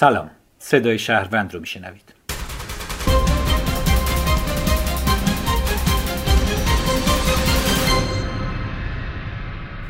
سلام. صدای شهروند رو میشنوید.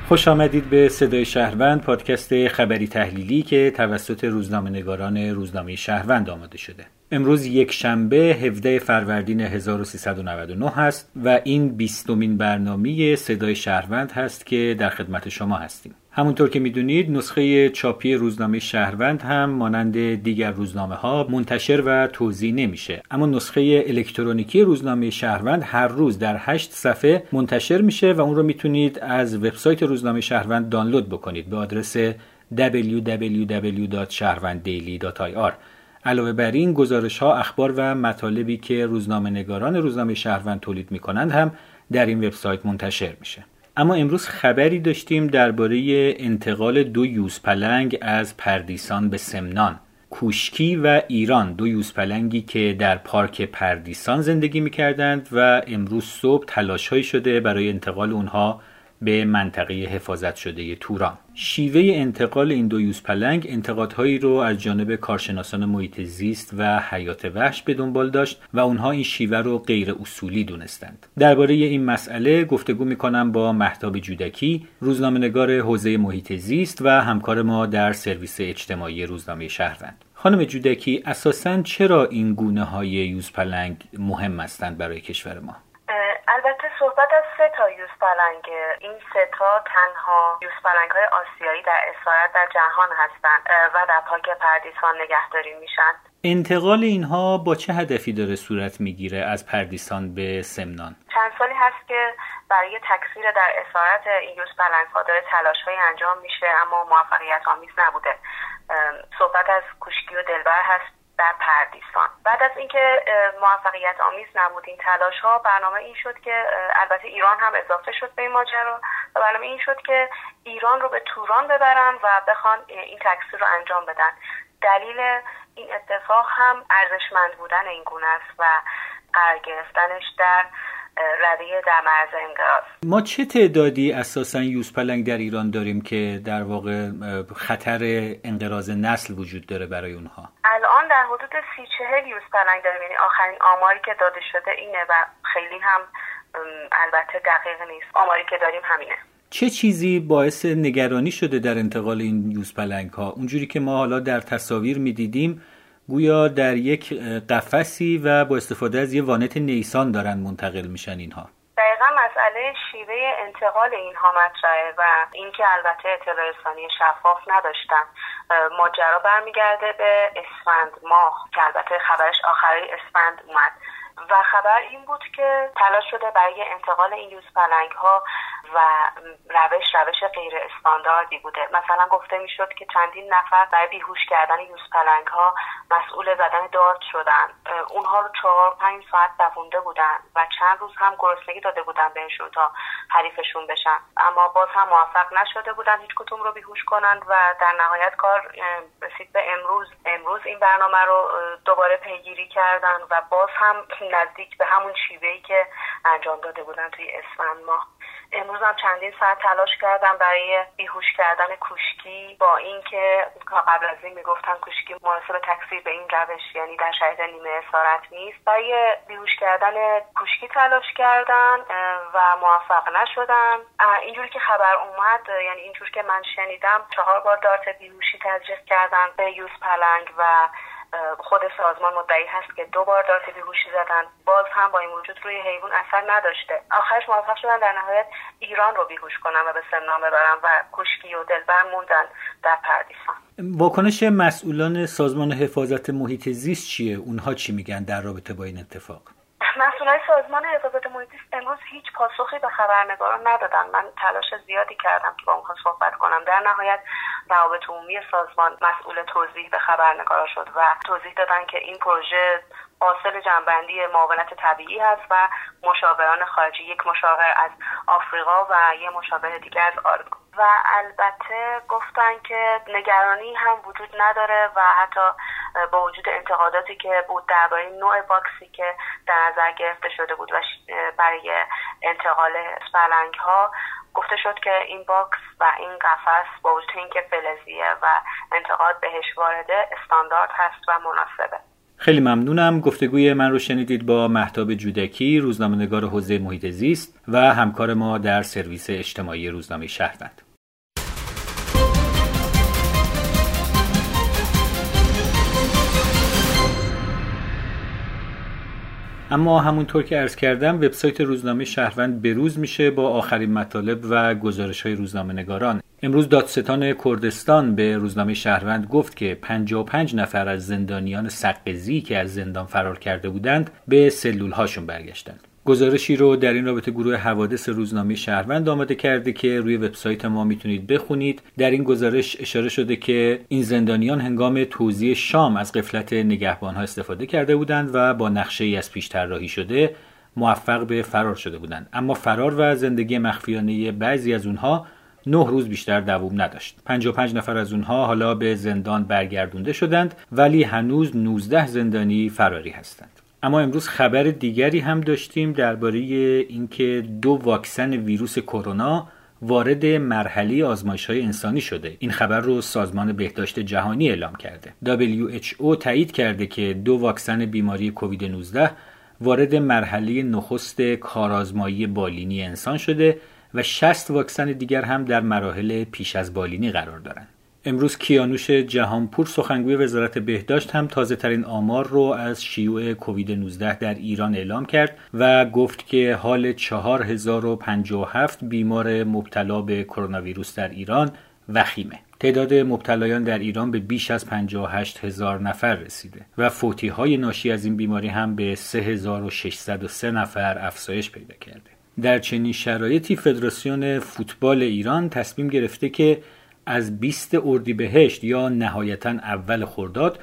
خوش آمدید به صدای شهروند پادکست خبری تحلیلی که توسط روزنامه نگاران روزنامه شهروند آماده شده. امروز یک شنبه 17 فروردین 1399 هست و این بیستمین برنامه صدای شهروند هست که در خدمت شما هستیم. همونطور که می‌دونید نسخه چاپی روزنامه شهروند هم مانند دیگر روزنامه ها منتشر و توضیح نمیشه. اما نسخه الکترونیکی روزنامه شهروند هر روز در هشت صفحه منتشر میشه و اون رو می‌تونید از وبسایت روزنامه شهروند دانلود بکنید به آدرس www.شهروندdaily.ir علاوه بر این گزارش ها اخبار و مطالبی که روزنامه نگاران روزنامه شهروند تولید می‌کنند هم در این وبسایت منتشر میشه. اما امروز خبری داشتیم درباره انتقال دو یوزپلنگ از پردیسان به سمنان. کوشکی و ایران دو یوزپلنگی که در پارک پردیسان زندگی می‌کردند و امروز صبح تلاشهایی شده برای انتقال اونها به منطقه حفاظت شده توران. شیوه انتقال این دو یوزپلنگ انتقادهایی رو از جانب کارشناسان محیط زیست و حیات وحش به دنبال داشت و اونها این شیوه رو غیر اصولی دونستند. درباره این مسئله گفتگو می‌کنم با محتاب جودکی روزنامهنگار حوزه محیط زیست و همکار ما در سرویس اجتماعی روزنامه شهروند. خانم جودکی اساسا چرا این گونه های یوزپلنگ مهم هستند برای کشور ما؟ البته صحبت از سه تا یوز پلنگ این سه تا تنها یوز پلنگ های آسیایی در اسارت در جهان هستند و در پاک پردیسان نگهداری میشن. انتقال اینها با چه هدفی داره صورت می‌گیره از پردیسان به سمنان؟ چند سالی هست که برای تکثیر در اسارت این یوز پلنگ ها داره تلاش های انجام میشه اما موفقیت آمیز نبوده صحبت از کوشکی و دلبر هست. در پردیسان. بعد از اینکه موفقیت آمیز نبود این تلاش ها برنامه این شد که البته ایران هم اضافه شد به این ماجرا و برنامه این شد که ایران رو به توران ببرن و بخوان این تکثیر رو انجام بدن. دلیل این اتفاق هم ارزشمند بودن این گونه است و قرار گرفتنش در رده در مرز انقراض. ما چه تعدادی اساسا یوزپلنگ در ایران داریم که در واقع خطر انقراض نسل وجود داره برای اونها؟ در حدود سی چهل یوزپلنگ داریم. یعنی آخرین آماری که داده شده اینه و خیلی هم البته دقیق نیست. آماری که داریم همینه. چه چیزی باعث نگرانی شده در انتقال این یوزپلنگ ها اونجوری که ما حالا در تصاویر می‌دیدیم گویا در یک قفسی و با استفاده از یه وانت نیسان دارن منتقل میشن اینها. مسئله شیوه انتقال اینها مطرحه و اینکه البته اطلاع رسانی شفاف نداشتن. ماجرا برمیگرده به اسفند ماه که البته خبرش آخری اسفند اومد. و خبر این بود که تلاش شده برای انتقال این یوز پلنگ ها و روش روش غیر استانداردی بوده. مثلا گفته می‌شد که چندین نفر برای بیهوش کردن یوز پلنگ ها مسئول زدن دارت شدن. اونها رو چهار پنج ساعت دوونده بودن و چند روز هم گرسنگی داده بودن بهشون تا حریفشون بشن. اما باز هم موفق نشده بودن هیچ کتوم رو بیهوش کنند و در نهایت کار رسید به امروز. امروز این برنامه رو دوباره پیگیری کردن و باز هم نزدیک به همون شیوهی که انجام داده بودن توی اسفند ماه. امروز هم چندین ساعت تلاش کردم برای بیهوش کردن کوشکی با اینکه قبل از این می‌گفتن کوشکی مناسب تکثیر به این روش یعنی در شرایط نیمه اسارت نیست. برای بیهوش کردن کوشکی تلاش کردن و موفق نشدن اینجوری که خبر اومد یعنی اینجور که من شنیدم چهار بار دارت بیهوشی تزریق کردن به یوز پلنگ و خود سازمان مدعی هست که دو بار دارت بیهوشی زدن. باز هم با این وجود روی حیوان اثر نداشته. آخرش موفق شدن در نهایت ایران رو بیهوش کنن و به سمنان ببرن و کوشکی و دلبر موندن در پردیسان. واکنش مسئولان سازمان حفاظت محیط زیست چیه؟ اونها چی میگن در رابطه با این اتفاق؟ مسئولای سازمان حفاظت محیط امروز هیچ پاسخی به خبرنگاران ندادن. من تلاش زیادی کردم که با اونها صحبت کنم. در نهایت روابط عمومی سازمان مسئول توضیح به خبرنگارا شد و توضیح دادن که این پروژه حاصل جنبندی معاونت طبیعی هست و مشاوران خارجی یک مشاور از آفریقا و یه مشاور دیگه از آرگو و البته گفتن که نگرانی هم وجود نداره و حتی با وجود انتقاداتی که بود درباره نوع باکسی که در نظر گرفته شده بود و برای انتقال سه پلنگ ها گفته شد که این باکس و این قفس با وجود اینکه فلزیه و انتقاد بهش وارده استاندارد هست و مناسبه. خیلی ممنونم. گفتگوی من رو شنیدید با مهتاب جودکی روزنامه‌نگار حوزه محیط زیست و همکار ما در سرویس اجتماعی روزنامه شهروند. اما همونطور که ارز کردم وبسایت روزنامه شهروند بروز میشه با آخرین مطالب و گزارش های روزنامه نگاران امروز دادستان کردستان به روزنامه شهروند گفت که 55 نفر از زندانیان سقزی که از زندان فرار کرده بودند به سلول هاشون برگشتند. گزارشی رو در این رابطه گروه حوادث روزنامه شهروند آماده کرده که روی وبسایت ما می‌تونید بخونید. در این گزارش اشاره شده که این زندانیان هنگام توزیع شام از قفلت نگهبان ها استفاده کرده بودند و با نقشه ای از پیش طراحی شده موفق به فرار شده بودند. اما فرار و زندگی مخفیانه بعضی از اونها نه روز بیشتر دوام نداشت. 55 نفر از اونها حالا به زندان برگردونده شدند ولی هنوز 19 زندانی فراری هستند. اما امروز خبر دیگری هم داشتیم درباره اینکه دو واکسن ویروس کرونا وارد مرحله آزمایش های انسانی شده. این خبر رو سازمان بهداشت جهانی اعلام کرده. WHO تایید کرده که دو واکسن بیماری کووید 19 وارد مرحله نخست کارآزمایی بالینی انسان شده و 60 واکسن دیگر هم در مراحل پیش از بالینی قرار دارند. امروز کیانوش جهانپور سخنگوی وزارت بهداشت هم تازه ترین آمار رو از شیوع کووید 19 در ایران اعلام کرد و گفت که حال 4057 بیمار مبتلا به کرونا ویروس در ایران وخیمه. تعداد مبتلایان در ایران به بیش از 58 هزار نفر رسیده و فوتی های ناشی از این بیماری هم به 3603 نفر افزایش پیدا کرده. در چنین شرایطی فدراسیون فوتبال ایران تصمیم گرفته که از 20 اردیبهشت یا نهایتا اول خرداد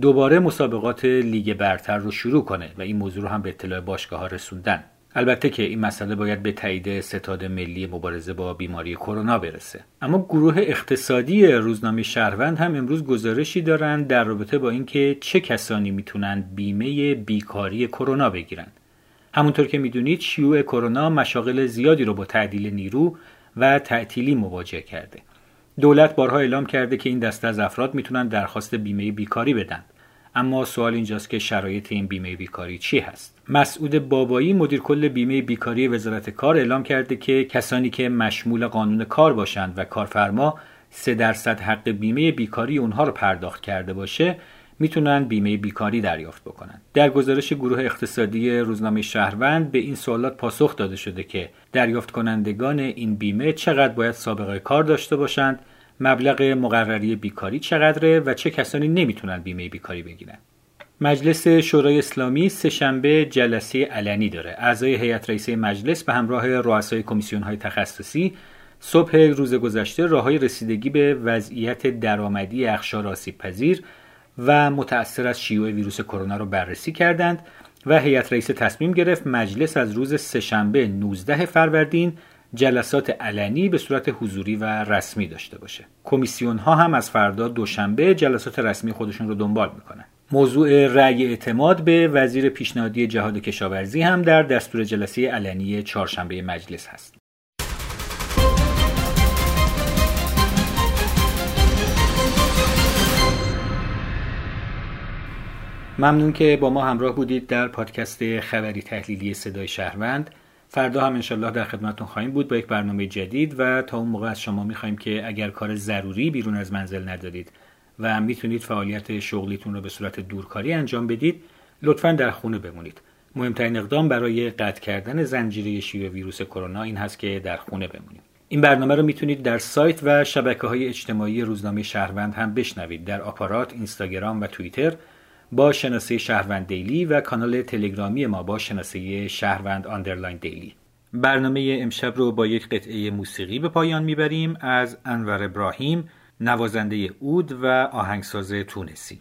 دوباره مسابقات لیگ برتر رو شروع کنه و این موضوع رو هم به اطلاع باشگاه ها رسوندن. البته که این مسئله باید به تایید ستاد ملی مبارزه با بیماری کرونا برسه. اما گروه اقتصادی روزنامه شهروند هم امروز گزارشی دارند در رابطه با اینکه چه کسانی می‌تونن بیمه بیکاری کرونا بگیرن. همونطور که می‌دونید شیوع کرونا مشاغل زیادی رو با تعدیل نیرو و تعطیلی مواجه کرده. دولت بارها اعلام کرده که این دسته از افراد می‌تونن درخواست بیمه بیکاری بدن. اما سوال اینجاست که شرایط این بیمه بیکاری چی هست؟ مسعود بابایی مدیر کل بیمه بیکاری وزارت کار اعلام کرده که کسانی که مشمول قانون کار باشند و کارفرما سه درصد حق بیمه بیکاری اونها رو پرداخت کرده باشه می‌تونن بیمه بیکاری دریافت بکنن. در گزارش گروه اقتصادی روزنامه شهروند به این سوالات پاسخ داده شده که دریافت کنندگان این بیمه چقدر باید سابقه کار داشته باشند مبلغ مقرری بیکاری چقدره و چه کسانی نمی‌تونن بیمه بیکاری بگیرن. مجلس شورای اسلامی سهشنبه جلسه علنی داره. اعضای هیئت رئیسه مجلس به همراه رؤسای کمیسیون های تخصصی صبح روز گذشته راههای رسیدگی به وضعیت درآمدی اخشار آسیب پذیر و متأثر از شیوع ویروس کرونا را بررسی کردند و هیئت رئیسه تصمیم گرفت مجلس از روز سهشنبه 19 فروردین جلسات علنی به صورت حضوری و رسمی داشته باشه. کمیسیون ها هم از فردا دوشنبه جلسات رسمی خودشون رو دنبال می‌کنن. موضوع رأی اعتماد به وزیر پیشنهادی جهاد کشاورزی هم در دستور جلسه علنی چهارشنبه مجلس هست. ممنون که با ما همراه بودید در پادکست خبری تحلیلی صدای شهروند. فردا هم انشالله در خدمتون خواهیم بود با یک برنامه جدید و تا اون موقع از شما می‌خوایم که اگر کار ضروری بیرون از منزل ندارید و می‌تونید فعالیت شغلیتون رو به صورت دورکاری انجام بدید لطفا در خونه بمونید. مهمترین اقدام برای قطع کردن زنجیره شیوع ویروس کرونا این هست که در خونه بمونید. این برنامه رو می‌تونید در سایت و شبکه های اجتماعی روزنامه شهروند هم بشنوید. در آپارات، اینستاگرام و توییتر با شناسه شهروند daily و کانال تلگرامی ما با شناسه شهروند underline daily. برنامه امشب رو با یک قطعه موسیقی به پایان می‌بریم از انور ابراهیم نوازنده عود و آهنگساز تونسی.